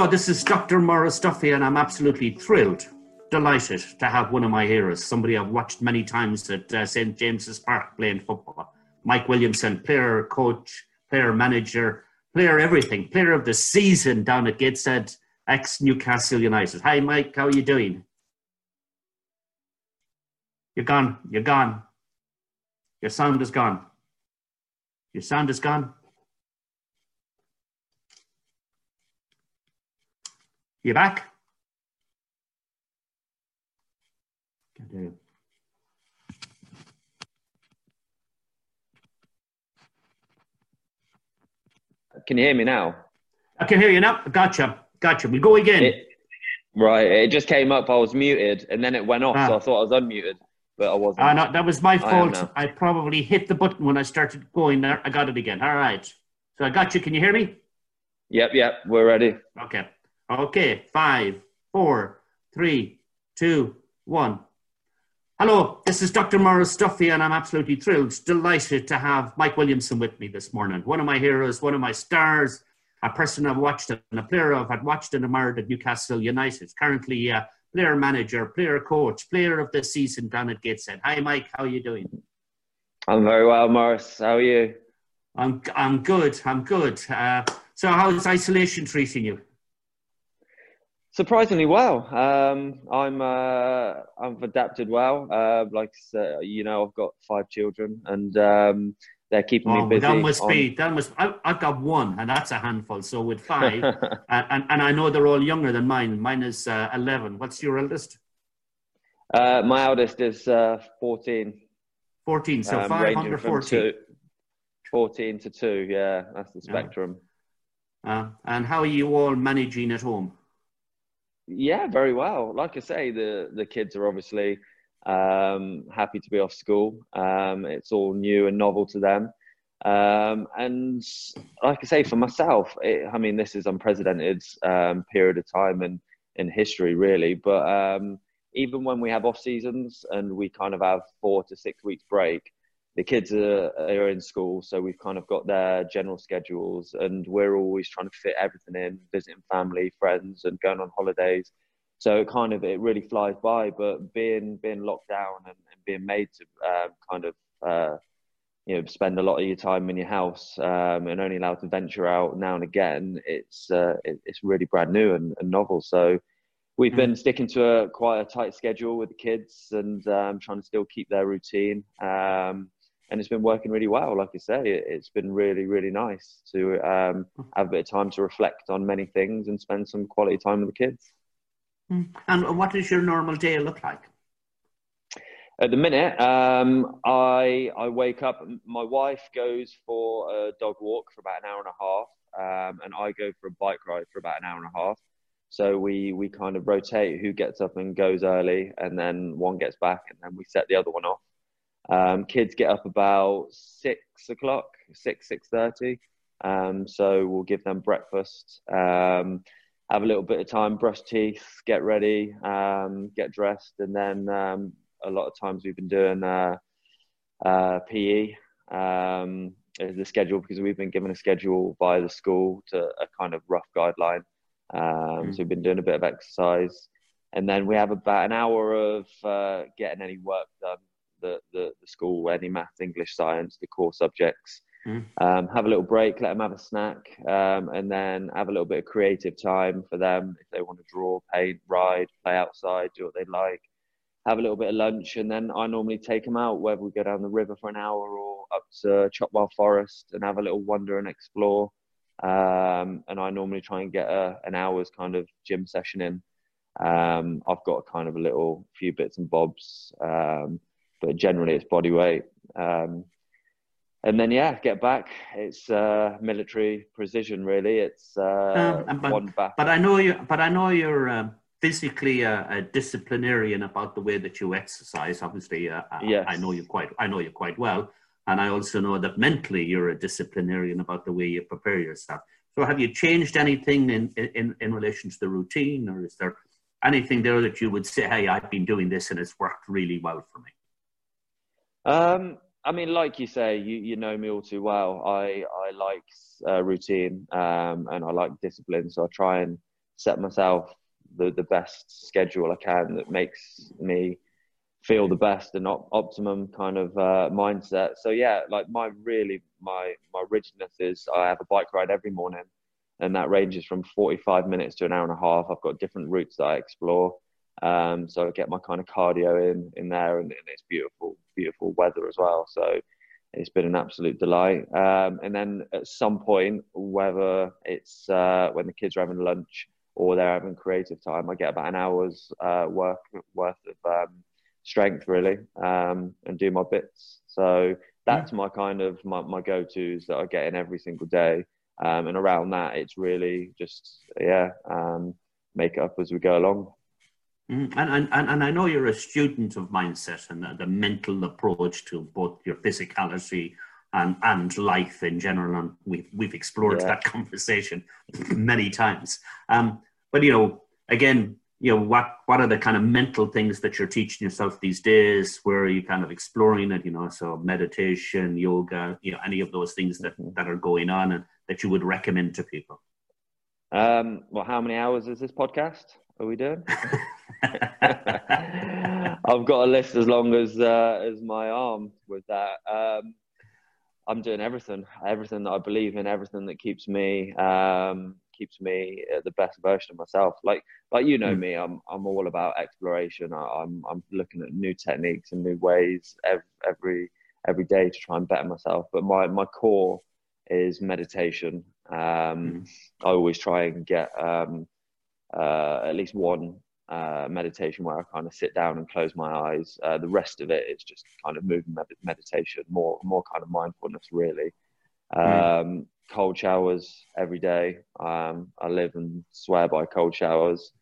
Hello, this is Dr. Maurice Duffy, and I'm absolutely thrilled, delighted to have one of my heroes, somebody I've watched many times at uh, St. James's Park playing football. Mike Williamson, player, coach, player, manager, player, everything, player of the season down at Gateshead, ex Newcastle United. Hi, Mike, how are you doing? You're gone, you're gone. Your sound is gone. Your sound is gone. You back? Can you hear me now? I can hear you now. Gotcha. Gotcha. We go again. It, right. It just came up. I was muted, and then it went off. Ah. So I thought I was unmuted, but I wasn't. Uh, no, that was my fault. I, I probably hit the button when I started going there. I got it again. All right. So I got you. Can you hear me? Yep. Yep. We're ready. Okay. Okay, five, four, three, two, one. Hello, this is Dr. Maurice Duffy, and I'm absolutely thrilled, delighted to have Mike Williamson with me this morning. One of my heroes, one of my stars, a person I've watched and a player I've had watched and admired at Newcastle United. Currently, a player manager, player coach, player of the season down at Gateshead. Hi, Mike. How are you doing? I'm very well, Maurice. How are you? I'm I'm good. I'm good. Uh, so, how's isolation treating you? Surprisingly well. Um, I'm uh, I've adapted well. Uh, like uh, you know, I've got five children, and um, they're keeping oh, me busy. That must on... be that must. I, have got one, and that's a handful. So with five, and, and, and I know they're all younger than mine. Mine is uh, eleven. What's your eldest? Uh, my eldest is uh, fourteen. Fourteen. So um, five under fourteen. Two, fourteen to two. Yeah, that's the spectrum. and how are you all managing at home? Yeah, very well. Like I say, the the kids are obviously um, happy to be off school. Um, it's all new and novel to them. Um, and like I say, for myself, it, I mean, this is unprecedented um, period of time in, in history, really. But um, even when we have off seasons and we kind of have four to six weeks break, the kids are, are in school, so we've kind of got their general schedules, and we're always trying to fit everything in, visiting family, friends, and going on holidays. So it kind of it really flies by. But being being locked down and, and being made to um, kind of uh, you know spend a lot of your time in your house um, and only allowed to venture out now and again, it's uh, it, it's really brand new and, and novel. So we've been mm. sticking to a quite a tight schedule with the kids and um, trying to still keep their routine. Um, and it's been working really well. Like I say, it, has been really, really nice to um, have a bit of time to reflect on many things and spend some quality time with the kids. Hmm. And what does your normal day look like? At the minute, um, I I wake up. My wife goes for a dog walk for about an hour and a half, um, and I go for a bike ride for about an hour and a half. So we we kind of rotate who gets up and goes early, and then one gets back, and then we set the other one off. Um, kids get up about six o'clock, six six thirty. Um, so we'll give them breakfast, um, have a little bit of time, brush teeth, get ready, um, get dressed, and then um, a lot of times we've been doing uh, uh, PE. Um, the schedule because we've been given a schedule by the school to a kind of rough guideline. Mm. So we've been doing a bit of exercise, and then we have about an hour of uh, getting any work done the, the school, any maths, English, science, the core subjects. Mm. Um, have a little break, let them have a snack, um, and then have a little bit of creative time for them if they want to draw, paint, ride, play outside, do what they like. Have a little bit of lunch, and then I normally take them out, whether we go down the river for an hour or up to Chopwell Forest and have a little wander and explore. Um, and I normally try and get a, an hour's kind of gym session in. Um, I've got kind of a little few bits and bobs um, but generally it's body weight. Um, and then yeah, get back. It's uh, military precision, really. It's uh, um, but, one back. But I know you. But I know you're uh, physically a, a, disciplinarian about the way that you exercise. Obviously, uh, yes. I know you quite. I know you quite well, and I also know that mentally you're a disciplinarian about the way you prepare yourself. So, have you changed anything in in, in relation to the routine, or is there anything there that you would say, "Hey, I've been doing this and it's worked really well for me"? Um, I mean, like you say, you, you know me all too well. I I like uh, routine um, and I like discipline, so I try and set myself the, the best schedule I can that makes me feel the best and op- optimum kind of uh, mindset. So yeah, like my really my my rigidness is I have a bike ride every morning, and that ranges from 45 minutes to an hour and a half. I've got different routes that I explore. Um, so I get my kind of cardio in in there, and, and, it's beautiful, beautiful weather as well. So it's been an absolute delight. Um, and then at some point, whether it's uh, when the kids are having lunch or they're having creative time, I get about an hour's uh, work worth of um, strength really um, and do my bits. So that's my kind of my, my go tos that I get in every single day. Um, and around that, it's really just yeah, um, make it up as we go along. Mm, and, and, and I know you're a student of mindset and the, the mental approach to both your physicality and, and life in general. And we've, we've explored yeah. that conversation many times. Um, but, you know, again, you know, what, what are the kind of mental things that you're teaching yourself these days? Where are you kind of exploring it? You know, so meditation, yoga, you know, any of those things that, mm-hmm. that are going on and that you would recommend to people? Um, well, how many hours is this podcast? Are we doing? I've got a list as long as uh, as my arm with that. Um, I'm doing everything, everything that I believe in, everything that keeps me um, keeps me the best version of myself. Like like you know mm. me, I'm I'm all about exploration. I, am I'm, I'm looking at new techniques and new ways every, every every day to try and better myself. But my my core is meditation. Um, mm. I always try and get um, uh, at least one uh, meditation where I kind of sit down and close my eyes. Uh, the rest of it is just kind of movement med- meditation, more more kind of mindfulness, really. Hmm. Um, mm. Cold showers every day. Um, I live and swear by cold showers,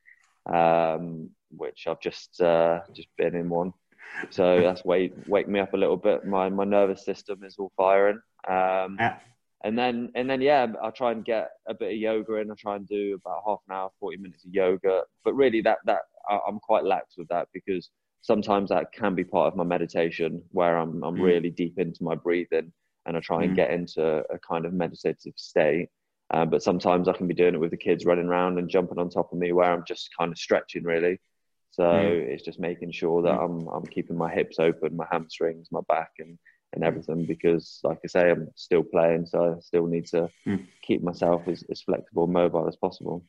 um, which I've just uh, just been in one. So that's wake wake me up a little bit. My my nervous system is all firing. Um, yeah and then and then yeah i try and get a bit of yoga in i try and do about half an hour 40 minutes of yoga but really that that i'm quite lax with that because sometimes that can be part of my meditation where i'm, I'm mm. really deep into my breathing and i try and mm. get into a kind of meditative state um, but sometimes i can be doing it with the kids running around and jumping on top of me where i'm just kind of stretching really so mm. it's just making sure that mm. i'm i'm keeping my hips open my hamstrings my back and and everything because, like I say, I'm still playing, so I still need to mm. keep myself as, as flexible, mobile as possible.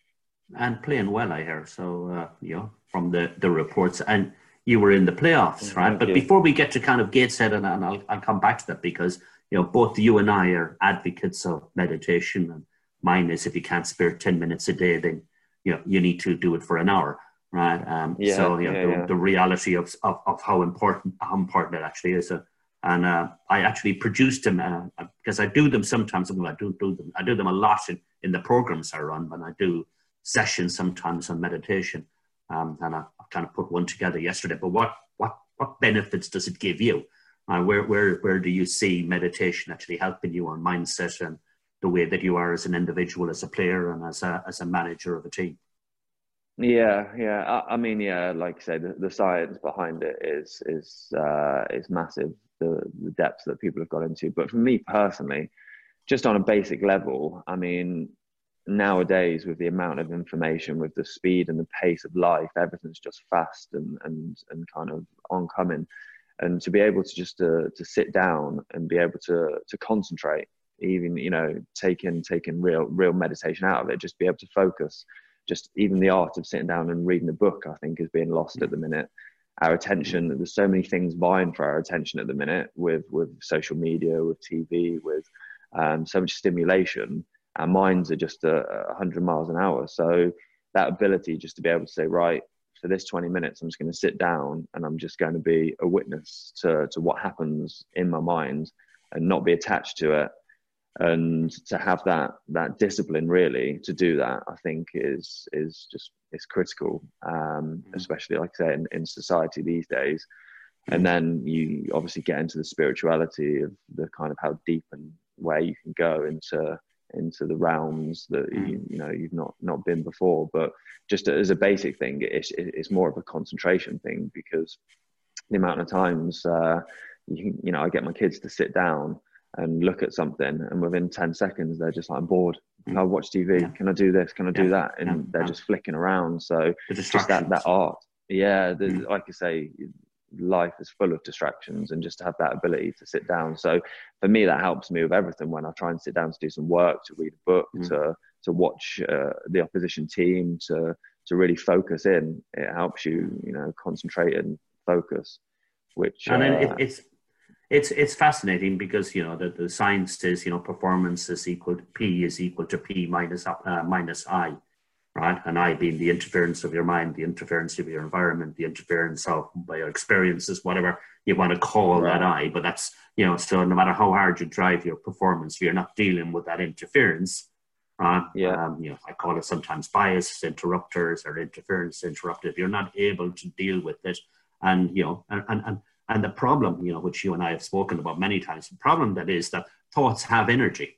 And playing well, I hear. So, uh, you know, from the, the reports, and you were in the playoffs, right? Thank but you. before we get to kind of Gateshead, and, and I'll, I'll come back to that because, you know, both you and I are advocates of meditation. And mine is if you can't spare 10 minutes a day, then, you know, you need to do it for an hour right? Um, yeah, so you know, yeah, the, yeah. the, reality of, of, of how important how important it actually is. So and uh, I actually produced them uh, because I do them sometimes. I do do them. I do them a lot in, in the programs I run, and I do sessions sometimes on meditation. Um, and I, I, kind of put one together yesterday. But what what what benefits does it give you? Uh, where where where do you see meditation actually helping you on mindset and the way that you are as an individual, as a player, and as a as a manager of a team? Yeah, yeah. I, I mean, yeah. Like I said, the, the, science behind it is is uh, is massive the, the depths that people have got into. But for me personally, just on a basic level, I mean, nowadays with the amount of information, with the speed and the pace of life, everything's just fast and and and kind of oncoming. And to be able to just to, uh, to sit down and be able to to concentrate, even you know, taking taking real real meditation out of it, just be able to focus. Just even the art of sitting down and reading a book, I think, is being lost at the minute our attention. There's so many things vying for our attention at the minute with with social media, with TV, with um, so much stimulation. Our minds are just a, a hundred miles an hour. So that ability just to be able to say, right, for this 20 minutes, I'm just going to sit down and I'm just going to be a witness to to what happens in my mind and not be attached to it and to have that that discipline really to do that i think is is just is critical um, mm-hmm. especially like i say in, in society these days. And then you obviously get into the spirituality of the kind of how deep and where you can go into into the realms that you, you know you've not not been before. But just as a basic thing it's it's more of a concentration thing because the amount of times uh, you, you know I get my kids to sit down and look at something, and within ten seconds they're just like, "I'm bored. Can I watch TV? Yeah. Can I do this? Can I do yeah. that?" And yeah. they're just flicking around. So just that that art, yeah. The, mm. Like I say, life is full of distractions, and just to have that ability to sit down. So for me, that helps me with everything. When I try and sit down to do some work, to read a book, mm. to to watch uh, the opposition team, to to really focus in, it helps you, you know, concentrate and focus. Which and uh, it, it's it's it's fascinating because you know the, the science says you know performance is equal to p is equal to p minus uh, minus i right? And i being the interference of your mind the interference of your environment the interference of by your experiences whatever you want to call right. that i. But that's you know so no matter how hard you drive your performance you're not dealing with that interference right? Yeah. Um, you know i call it sometimes bias interrupters or interference interrupted. You're not able to deal with it. And you know and, and, and and the problem, you know, which you and I have spoken about many times, the problem that is that thoughts have energy.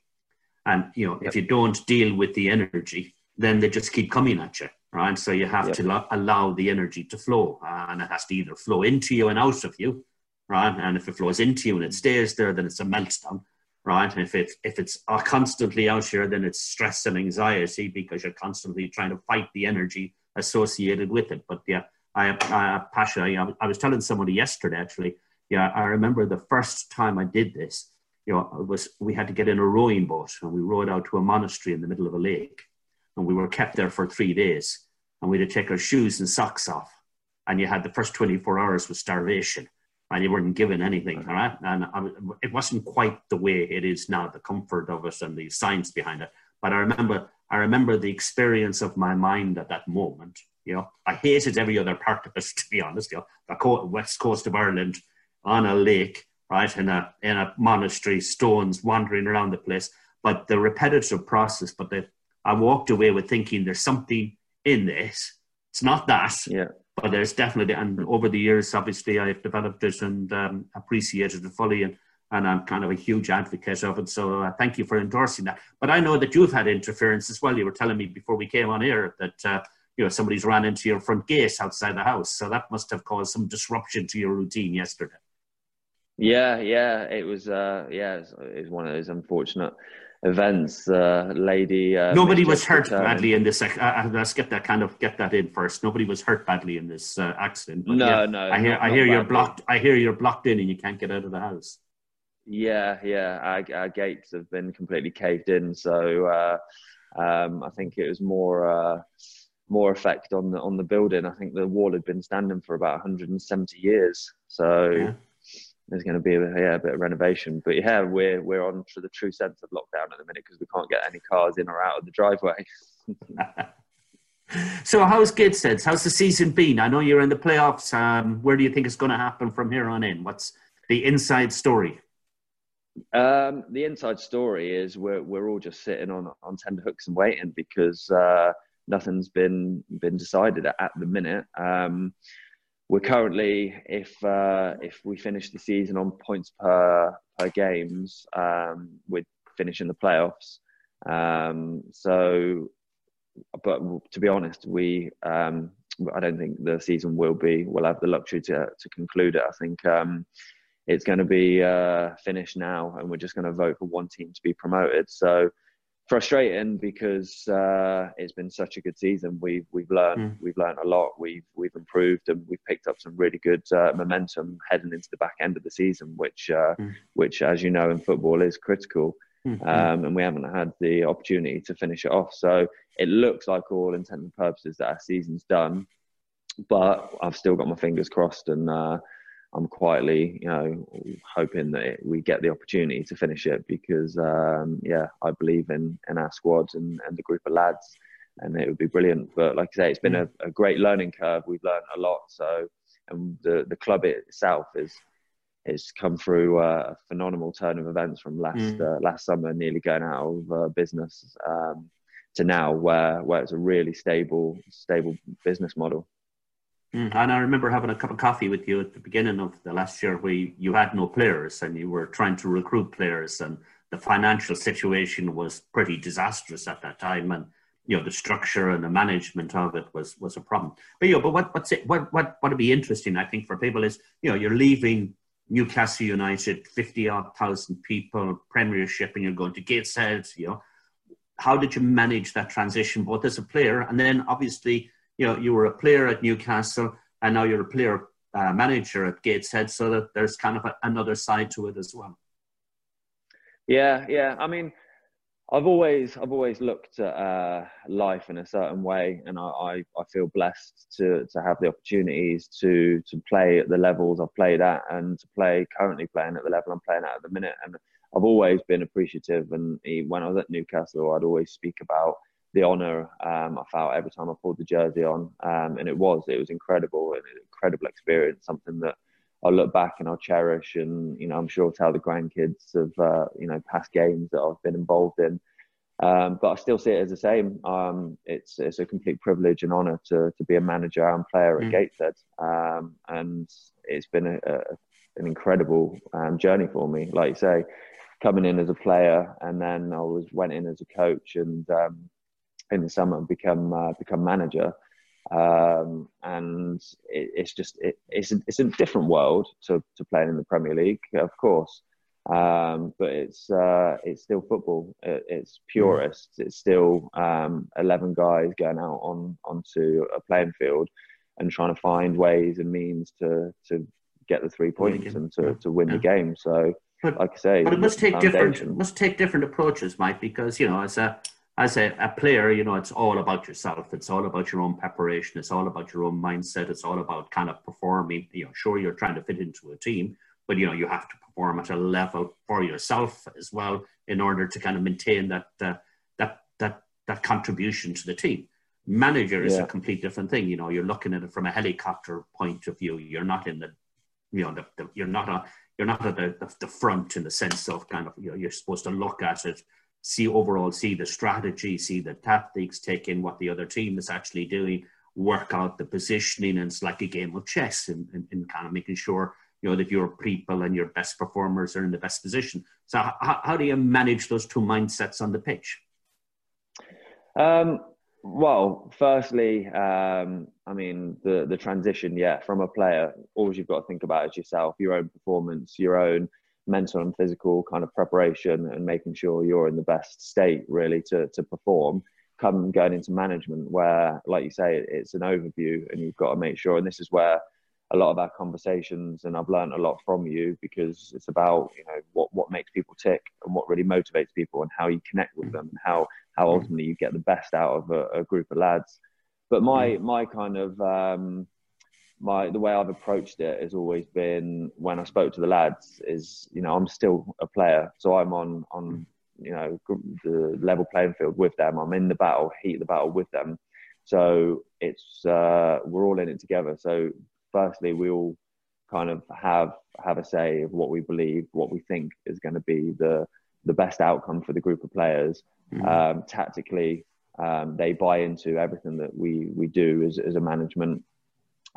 And, you know, yep. if you don't deal with the energy, then they just keep coming at you, right? So you have yep. to lo- allow the energy to flow. Uh, and it has to either flow into you and out of you, right? And if it flows into you and it stays there, then it's a meltdown, right? And if, it, if it's uh, constantly out here, then it's stress and anxiety because you're constantly trying to fight the energy associated with it. But yeah, I, I Pasha, I, I was telling somebody yesterday actually. Yeah, I remember the first time I did this. You know, it was we had to get in a rowing boat and we rowed out to a monastery in the middle of a lake, and we were kept there for three days. And we had to take our shoes and socks off, and you had the first twenty four hours with starvation, and you weren't given anything. All right, and I, it wasn't quite the way it is now, the comfort of it and the science behind it. But I remember, I remember the experience of my mind at that moment you know, I hated every other part of it, to be honest. You know, the west coast of Ireland on a lake, right, in a in a monastery, stones wandering around the place. But the repetitive process, but the, I walked away with thinking there's something in this. It's not that, yeah. But there's definitely, and over the years, obviously, I've developed it and um, appreciated it fully, and and I'm kind of a huge advocate of it. So uh, thank you for endorsing that. But I know that you've had interference as well. You were telling me before we came on air that. Uh, you know somebody's ran into your front gate outside the house. So that must have caused some disruption to your routine yesterday. Yeah, yeah, it was. Uh, yeah, it was, one of those unfortunate events. Uh, lady. Uh, Nobody was hurt badly in this. Uh, let's get that kind of get that in first. Nobody was hurt badly in this uh, accident. no, yeah, no. I hear. Not, I hear you're blocked. I hear you're blocked in and you can't get out of the house. Yeah, yeah. Our, our gates have been completely caved in. So uh, um, I think it was more. Uh, more effect on the on the building. I think the wall had been standing for about 170 years, so yeah. there's going to be a, yeah, a bit of renovation. But yeah, we're we're on to the true sense of lockdown at the minute because we can't get any cars in or out of the driveway. so how's Gateshead? How's the season been? I know you're in the playoffs. Um, where do you think it's going to happen from here on in? What's the inside story? Um, the inside story is we're we're all just sitting on on tender hooks and waiting because. Uh, nothing's been been decided at, the minute. Um, we're currently, if uh, if we finish the season on points per per games, um, we're finishing the playoffs. Um, so, but to be honest, we um, I don't think the season will be. We'll have the luxury to to conclude it. I think um, it's going to be uh, finished now, and we're just going to vote for one team to be promoted. So frustrating because uh, it's been such a good season. We've we've learned mm. we've learned a lot. We've we've improved and we've picked up some really good uh, momentum heading into the back end of the season, which uh, mm. which, as you know, in football is critical. Mm-hmm. Um, and we haven't had the opportunity to finish it off. So it looks like, all intents and purposes, that our season's done. But I've still got my fingers crossed, and uh, I'm quietly, you know, hoping that we get the opportunity to finish it because, um, yeah, I believe in, in our squad and, and the group of lads, and it would be brilliant. But like I say, it's been a, a great learning curve. We've learned a lot. So, and the the club itself is has come through a phenomenal turn of events from last mm. uh, last summer, nearly going out of uh, business, um, to now where where it's a really stable stable business model. Mm, and I remember having a cup of coffee with you at the beginning of the last year where you had no players and you were trying to recruit players and the financial situation was pretty disastrous at that time and you know the structure and the management of it was was a problem. But you know, but what what's it what what what would be interesting I think for people is you know you're leaving Newcastle United, 50 odd thousand people, Premiership, and you're going to Gateshead, you know. How did you manage that transition, both as a player and then obviously, you know, you were a player at Newcastle and now you're a player uh, manager at Gateshead, so that there's kind of a, another side to it as well. Yeah, yeah. I mean, I've always I've always looked at uh, life in a certain way, and I, I, I, feel blessed to to have the opportunities to to play at the levels I've played at, and to play currently playing at the level I'm playing at at the minute. And I've always been appreciative. And when I was at Newcastle, I'd always speak about the honour um, I felt every time I pulled the jersey on, um, and it was it was incredible, an incredible experience, something that I'll look back and I'll cherish, and you know I'm sure I'll tell the grandkids of uh, you know past games that I've been involved in. Um, but I still see it as the same. Um, it's it's a complete privilege and honour to to be a manager and player at mm. Gateshead, um, and it's been a, a, an incredible um, journey for me. Like you say, coming in as a player, and then I was went in as a coach, and um, in the summer become uh, become manager um, and it, it's just it, it's a, it's a different world to, to playing in the Premier League, of course, um, but it's uh, it's still football. It, it's purist. It's still um, eleven guys going out on onto a playing field and trying to find ways and means to to get the three points and to, to win the game. So, but, like I say, but it must take different must take different approaches, Mike, because you know as a as a, a player, you know, it's all about yourself. It's all about your own preparation. It's all about your own mindset. It's all about kind of performing. You know, sure, you're trying to fit into a team, but you know, you have to perform at a level for yourself as well in order to kind of maintain that uh, that that that contribution to the team. Manager is yeah. a complete different thing. You know, you're looking at it from a helicopter point of view. You're not in the, you know, the, the, you're not a, you're not at the, the, the front in the sense of kind of, you know, you're supposed to look at it see overall, see the strategy, see the tactics, take in what the other team is actually doing, work out the positioning, and it's like a game of chess and in, in, in, kind of making sure you know that your people and your best performers are in the best position. So, how, how do you manage those two mindsets on the pitch? Um, well, firstly, um, I mean the the transition, yeah, from a player, all you've got to think about is yourself, your own performance, your own mental and physical kind of preparation and making sure you're in the best state really to, to perform come going into management where like you say it's an overview and you've got to make sure and this is where a lot of our conversations and I've learned a lot from you because it's about you know what what makes people tick and what really motivates people and how you connect with them and how how ultimately you get the best out of a, a group of lads but my mm. my kind of um, my the way I've approached it has always been when I spoke to the lads is you know I'm still a player, so I'm on on you know the level playing field with them. I'm in the battle, heat the battle with them. So it's uh, we're all in it together. So firstly, we all kind of have have a say of what we believe, what we think is going to be the the best outcome for the group of players. Mm-hmm. Um, tactically, um, they buy into everything that we we do as, as a management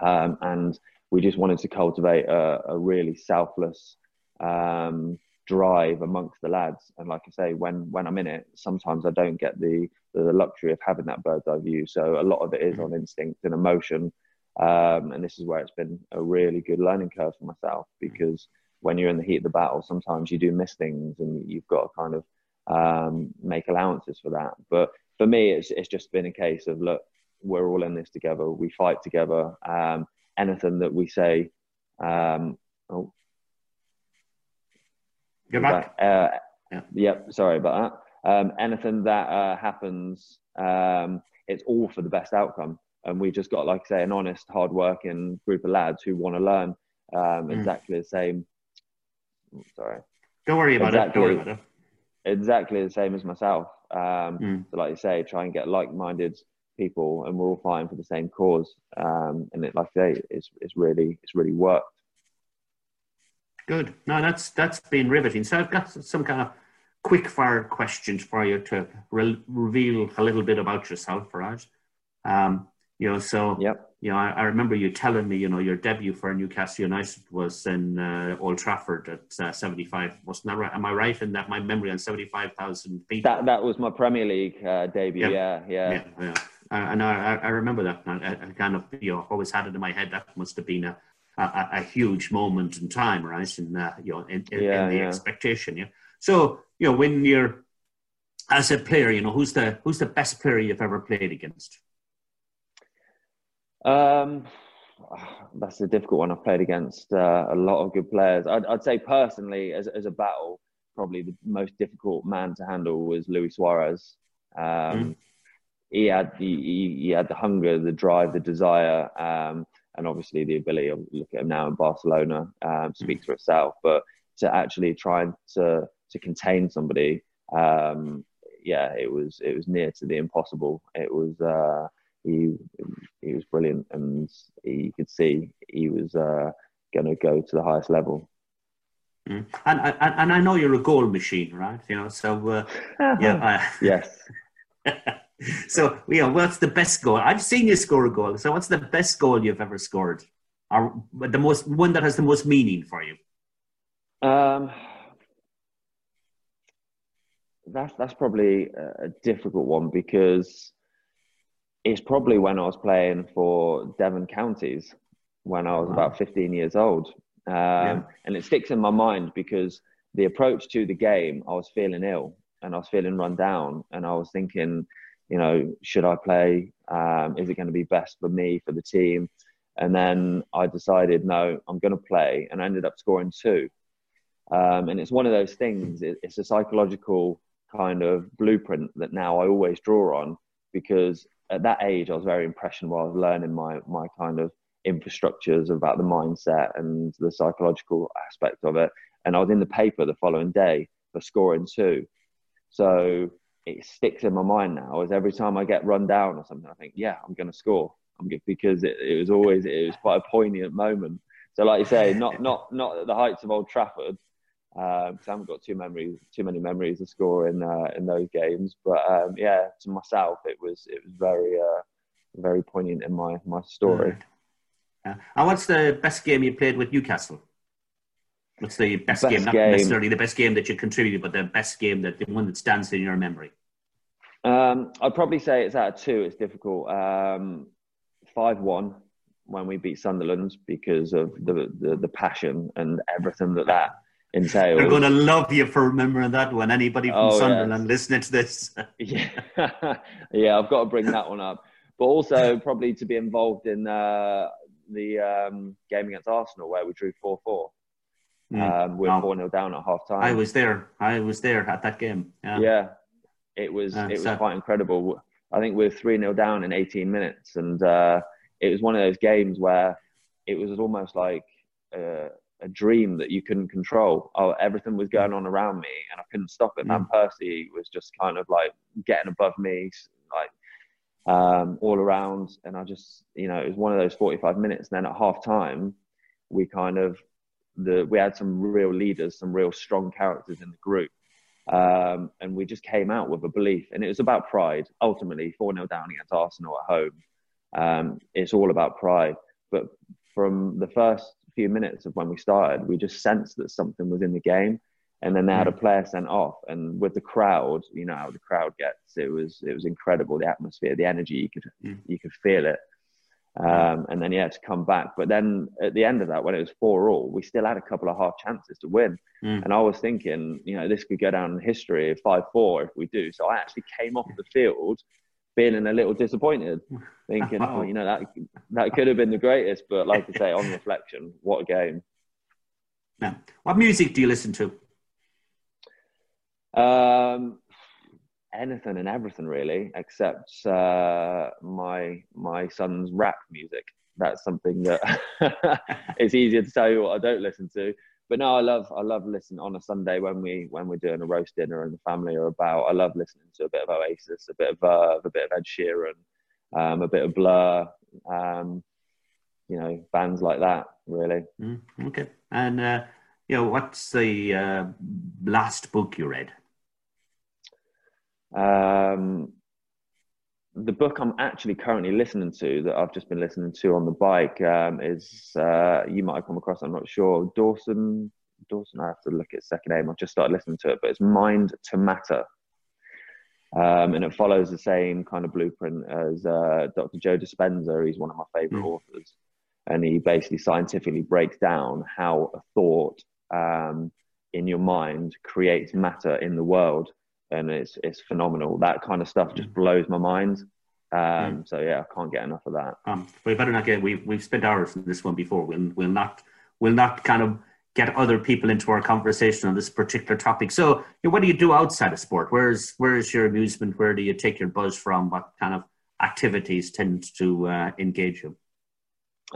um, and we just wanted to cultivate a, a really selfless um, drive amongst the lads. And like I say, when when I'm in it, sometimes I don't get the the luxury of having that bird's eye view. So a lot of it is on instinct and emotion. Um, and this is where it's been a really good learning curve for myself because when you're in the heat of the battle, sometimes you do miss things and you've got to kind of um, make allowances for that. But for me, it's it's just been a case of look, we're all in this together. We fight together. Um, anything that we say, um, oh, back. Uh, yeah. Yep. Sorry about that. Um, anything that uh, happens, um, it's all for the best outcome. And we just got, like I say, an honest, hard-working group of lads who want to learn um, mm. exactly the same. Oh, sorry. Don't worry about exactly, it. Don't worry about it. Exactly the same as myself. Um, mm. So, like you say, try and get like-minded people and we're all fighting for the same cause. Um, and it, like I say, it's, it's really, it's really worked. Good. No, that's, that's been riveting. So I've got some kind of quick fire questions for you to re- reveal a little bit about yourself, Raj. Um, you know, so, yep. you know, I, I, remember you telling me, you know, your debut for Newcastle United was in uh, Old Trafford at uh, 75. Wasn't that right? Am I right in that my memory on 75,000 people? That, that was my Premier League uh, debut. Yeah. Yeah. yeah. yeah and I, I remember that. I, I, kind of you know always had it in my head that must have been a, a, a huge moment in time, right? In uh, you know, in, in, yeah, in the yeah. expectation. Yeah. So you know, when you're as a player, you know, who's the who's the best player you've ever played against? Um, that's a difficult one. I've played against uh, a lot of good players. I'd, I'd say personally, as as a battle, probably the most difficult man to handle was Luis Suarez. Um, mm. He had the he, he, had the hunger, the drive, the desire, um, and obviously the ability. of look at him now in Barcelona um, speaks mm. for itself. But to actually try to to contain somebody, um, yeah, it was it was near to the impossible. It was uh, he he was brilliant, and he, you could see he was uh, going to go to the highest level. Mm. And, and and I know you're a goal machine, right? You know, so uh, yeah, I, yes. so you know, what's the best goal? I've seen you score a goal. So what's the best goal you've ever scored, or the most one that has the most meaning for you? Um, that's that's probably a difficult one because it's probably when I was playing for Devon Counties when I was wow. about 15 years old. Um, yeah. And it sticks in my mind because the approach to the game, I was feeling ill and I was feeling run down. And I was thinking, you know, should I play? Um, is it going to be best for me, for the team? And then I decided, no, I'm going to play. And I ended up scoring two. Um, and it's one of those things, it's a psychological kind of blueprint that now I always draw on because at that age, I was very impressionable. I was learning my my kind of infrastructures about the mindset and the psychological aspect of it. And I was in the paper the following day for scoring two. So it sticks in my mind now. As every time I get run down or something, I think, yeah, I'm going to score. I'm good because it, it was always it was quite a poignant moment. So, like you say, not not not at the heights of Old Trafford, because um, I haven't got too memories, too many memories of scoring uh, in those games. But um, yeah, to myself, it was it was very uh, very poignant in my my story. Yeah. And what's the best game you played with Newcastle? What's the best, best game? Not game. necessarily the best game that you contributed, but the best game that the one that stands in your memory. Um, I'd probably say it's out of two. It's difficult. Um, five one when we beat Sunderland because of the, the, the passion and everything that that entails. They're going to love you for remembering that one. Anybody from oh, Sunderland listening to this? yeah, yeah, I've got to bring that one up. But also probably to be involved in uh, the um, game against Arsenal where we drew four four. Mm. Um, we're four 0 down at half time. I was there. I was there at that game. Yeah, yeah it was it was so. quite incredible. I think we are three 0 down in eighteen minutes, and uh, it was one of those games where it was almost like. Uh, a dream that you couldn't control. Oh, everything was going on around me, and I couldn't stop it. Mm. Persie was just kind of like getting above me, like um, all around, and I just, you know, it was one of those forty-five minutes. And then at half time, we kind of the we had some real leaders, some real strong characters in the group. Um, and we just came out with a belief, and it was about pride. Ultimately, 4 0 down against Arsenal at home. Um, it's all about pride. But from the first few minutes of when we started, we just sensed that something was in the game. And then they had a mm. player sent off, and with the crowd, you know how the crowd gets. It was it was incredible. The atmosphere, the energy, you could mm. you could feel it. Um, and then yeah, to come back. But then at the end of that, when it was four all, we still had a couple of half chances to win. Mm. And I was thinking, you know, this could go down in history of five four if we do. So I actually came off the field feeling a little disappointed, thinking, oh, you know, that that could have been the greatest. But like I say, on reflection, what a game. Now, What music do you listen to? Um, anything and everything really, except uh, my my son's rap music. That's something that it's easier to tell you what I don't listen to but no, I love I love listening on a Sunday when we when we're doing a roast dinner and the family are about. I love listening to a bit of Oasis, a bit of Verve, a bit of Ed Sheeran, um, a bit of Blur, um, you know, bands like that. Really. Mm, okay, and uh, you know, what's the uh, last book you read? Um, the book I'm actually currently listening to that I've just been listening to on the bike um, is uh, you might have come across. I'm not sure. Dawson. Dawson. I have to look at second name. I've just started listening to it, but it's Mind to Matter, um, and it follows the same kind of blueprint as uh, Dr. Joe Dispenza. He's one of my favorite mm. authors, and he basically scientifically breaks down how a thought um, in your mind creates matter in the world, and it's it's phenomenal. That kind of stuff just blows my mind. Um, mm. So yeah, I can't get enough of that. Um, we better not get. We've we've spent hours on this one before. We'll we'll not we'll not kind of get other people into our conversation on this particular topic. So, you know, what do you do outside of sport? Where's where is your amusement? Where do you take your buzz from? What kind of activities tend to uh, engage you?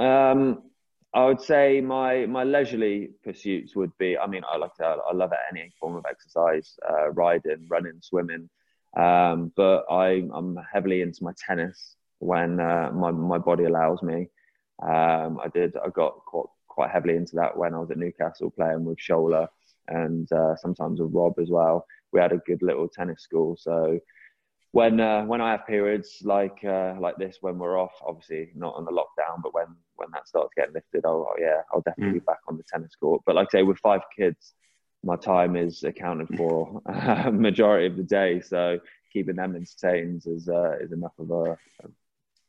Um, I would say my my leisurely pursuits would be. I mean, I like to. I love any form of exercise, uh, riding, running, swimming. Um, but I, I'm heavily into my tennis when uh, my my body allows me. Um, I did. I got quite quite heavily into that when I was at Newcastle playing with Shola and uh, sometimes with Rob as well. We had a good little tennis school, so when uh, when I have periods like uh, like this when we're off, obviously not on the lockdown, but when when that starts getting lifted, I'll, I'll yeah, I'll definitely mm. be back on the tennis court. But like I say, with five kids, my time is accounted for uh, majority of the day, so keeping them entertained is uh, is enough of a.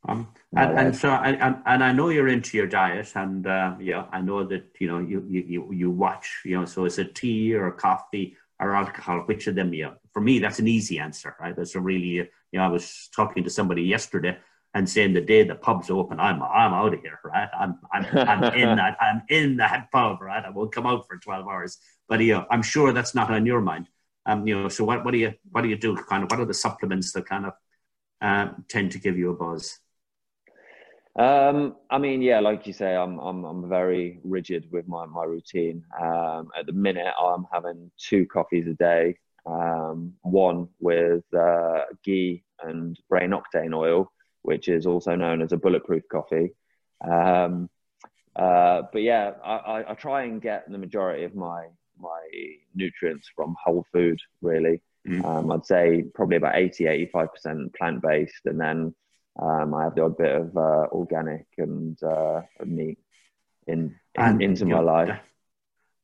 Um, and, and, so, and, and I know you're into your diet, and uh, yeah, I know that you know you, you you watch, you know, so is it tea or coffee or alcohol? Which of them? Yeah, for me, that's an easy answer, right? That's a really, you know, I was talking to somebody yesterday and saying the day the pub's open, I'm I'm out of here, right? I'm I'm, I'm in that I'm in that pub, right? I won't come out for 12 hours. But you know, I'm sure that's not on your mind. Um, you know, so what what do you what do you do? Kind of what are the supplements that kind of uh, tend to give you a buzz? Um, I mean, yeah, like you say, I'm I'm I'm very rigid with my my routine. Um, at the minute, I'm having two coffees a day. Um, one with uh, ghee and brain octane oil, which is also known as a bulletproof coffee. Um, uh, but yeah, I, I, I, try and get the majority of my my nutrients from whole food. Really, mm. um, I'd say probably about 80, 85 percent plant based, and then um, I have the odd bit of uh, organic and uh, meat in, in and, into my life.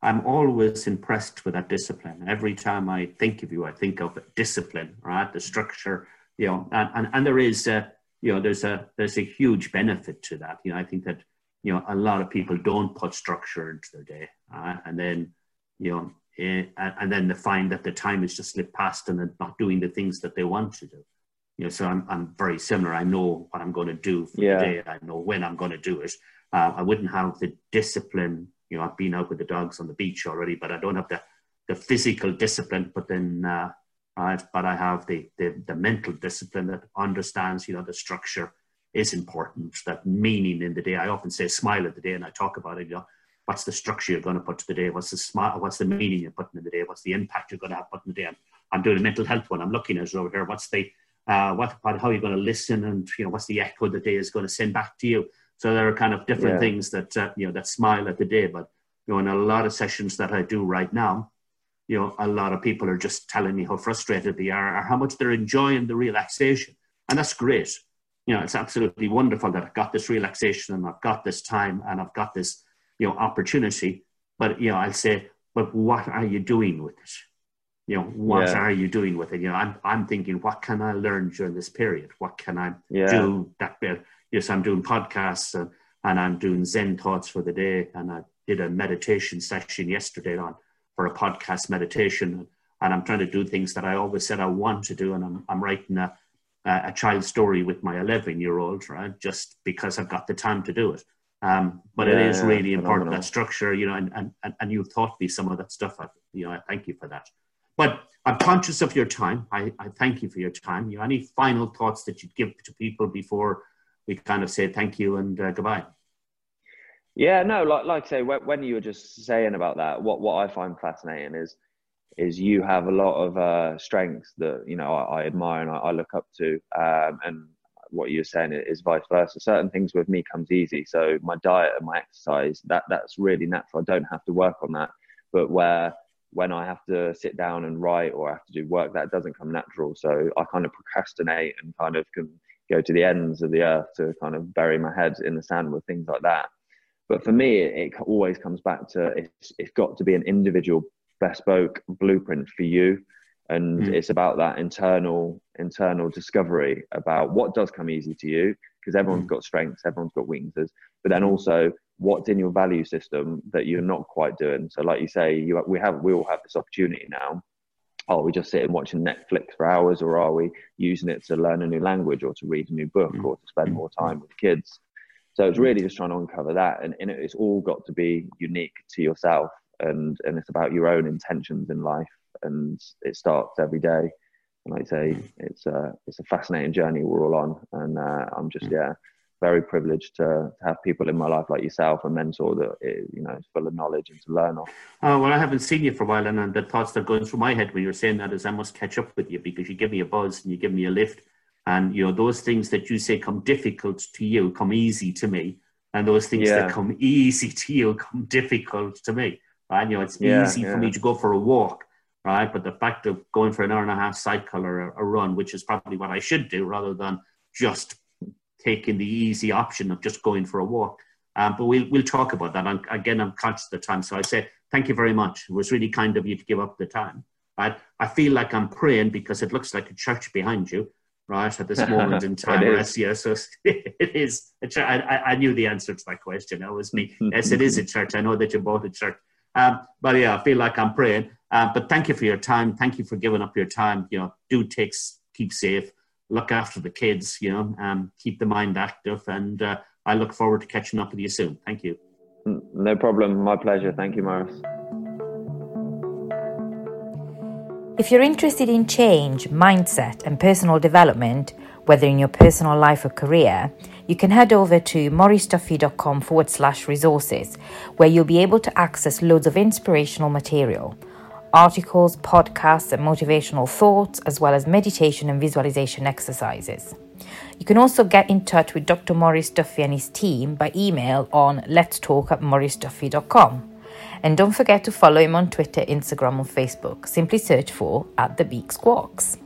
I'm always impressed with that discipline. Every time I think of you, I think of discipline, right? The structure, you know, and, and, and there is a, you know, there's a there's a huge benefit to that. You know, I think that you know a lot of people don't put structure into their day, uh, and then you know, eh, and then they find that the time has just slipped past and they're not doing the things that they want to do. You know, so I'm I'm very similar. I know what I'm going to do for yeah. the day. I know when I'm going to do it. Uh, I wouldn't have the discipline. You know, I've been out with the dogs on the beach already, but I don't have the the physical discipline. But then uh, right? But I have the, the, the mental discipline that understands, you know, the structure is important, that meaning in the day. I often say smile at the day and I talk about it, you know, what's the structure you're going to put to the day? What's the smile? What's the meaning you're putting in the day? What's the impact you're going to have put in the day? I'm, I'm doing a mental health one. I'm looking at it over here. What's the, uh, what, what, how are you going to listen and, you know, what's the echo the day is going to send back to you? So there are kind of different yeah. things that, uh, you know, that smile at the day. But, you know, in a lot of sessions that I do right now, you know, a lot of people are just telling me how frustrated they are or how much they're enjoying the relaxation. And that's great. You know, it's absolutely wonderful that I've got this relaxation and I've got this time and I've got this, you know, opportunity. But, you know, I'll say, but what are you doing with it? You know, what yeah. are you doing with it? You know, I'm, I'm thinking, what can I learn during this period? What can I yeah. do that bit? Yes, I'm doing podcasts and, and I'm doing Zen thoughts for the day. And I did a meditation session yesterday on for a podcast meditation. And I'm trying to do things that I always said I want to do. And I'm, I'm writing a, a child story with my 11 year old, right? Just because I've got the time to do it. Um, but yeah, it is really important that structure, you know, and, and, and you've taught me some of that stuff. I, you know, I thank you for that. But I'm conscious of your time. I, I thank you for your time. You any final thoughts that you'd give to people before we kind of say thank you and uh, goodbye? Yeah, no, like like I say, when you were just saying about that, what what I find fascinating is is you have a lot of uh, strengths that you know I, I admire and I, I, look up to, um, and what you're saying is vice versa. Certain things with me comes easy, so my diet and my exercise that that's really natural. I don't have to work on that, but where when I have to sit down and write or I have to do work, that doesn't come natural. So I kind of procrastinate and kind of can go to the ends of the earth to kind of bury my head in the sand with things like that. But for me, it, always comes back to it's, it's got to be an individual bespoke blueprint for you and mm. it's about that internal internal discovery about what does come easy to you because everyone's mm. got strengths, everyone's got weaknesses, but then also what's in your value system that you're not quite doing. So, like you say, you, we have we all have this opportunity now. Are we just sitting watching Netflix for hours, or are we using it to learn a new language, or to read a new book, mm. or to spend more time with kids? So it's really just trying to uncover that, and, and it's all got to be unique to yourself, and and it's about your own intentions in life, and it starts every day. And like I say, it's a it's a fascinating journey we're all on, and uh, I'm just yeah very privileged to, to, have people in my life like yourself, a mentor that eh, you know is full of knowledge and to learn off. Oh well, I haven't seen you for a while, and, and the thoughts that are going through my head when you're saying that is I must catch up with you because you give me a buzz and you give me a lift, and you know those things that you say come difficult to you come easy to me, and those things yeah. that come easy to you come difficult to me. Right? You know, it's yeah, easy yeah. for me to go for a walk, right? But the fact of going for an hour and a half cycle or a, a run, which is probably what I should do, rather than just taking the easy option of just going for a walk. Um, but we'll we'll talk about that. And again, I'm conscious of the time, so I say thank you very much. It was really kind of you to give up the time. Right? I feel like I'm praying because it looks like a church behind you, right? At this moment in time, yes, yeah, so it is. A church. I, I knew the answer to that question. That was me. yes, it is a church. I know that you bought a church. Um, but yeah, I feel like I'm praying. Uh, but thank you for your time. Thank you for giving up your time. You know, do take keep safe look after the kids, you know, um, keep the mind active. And uh, I look forward to catching up with you soon. Thank you. No problem. My pleasure. Thank you, Maurice. If you're interested in change, mindset, and personal development, whether in your personal life or career, you can head over to mauriceduffy.com forward slash resources, where you'll be able to access loads of inspirational material articles, podcasts, and motivational thoughts, as well as meditation and visualization exercises. You can also get in touch with Dr. Maurice Duffy and his team by email on let's talk at. And don't forget to follow him on Twitter, Instagram, and Facebook. Simply search for at the Beak Squawks.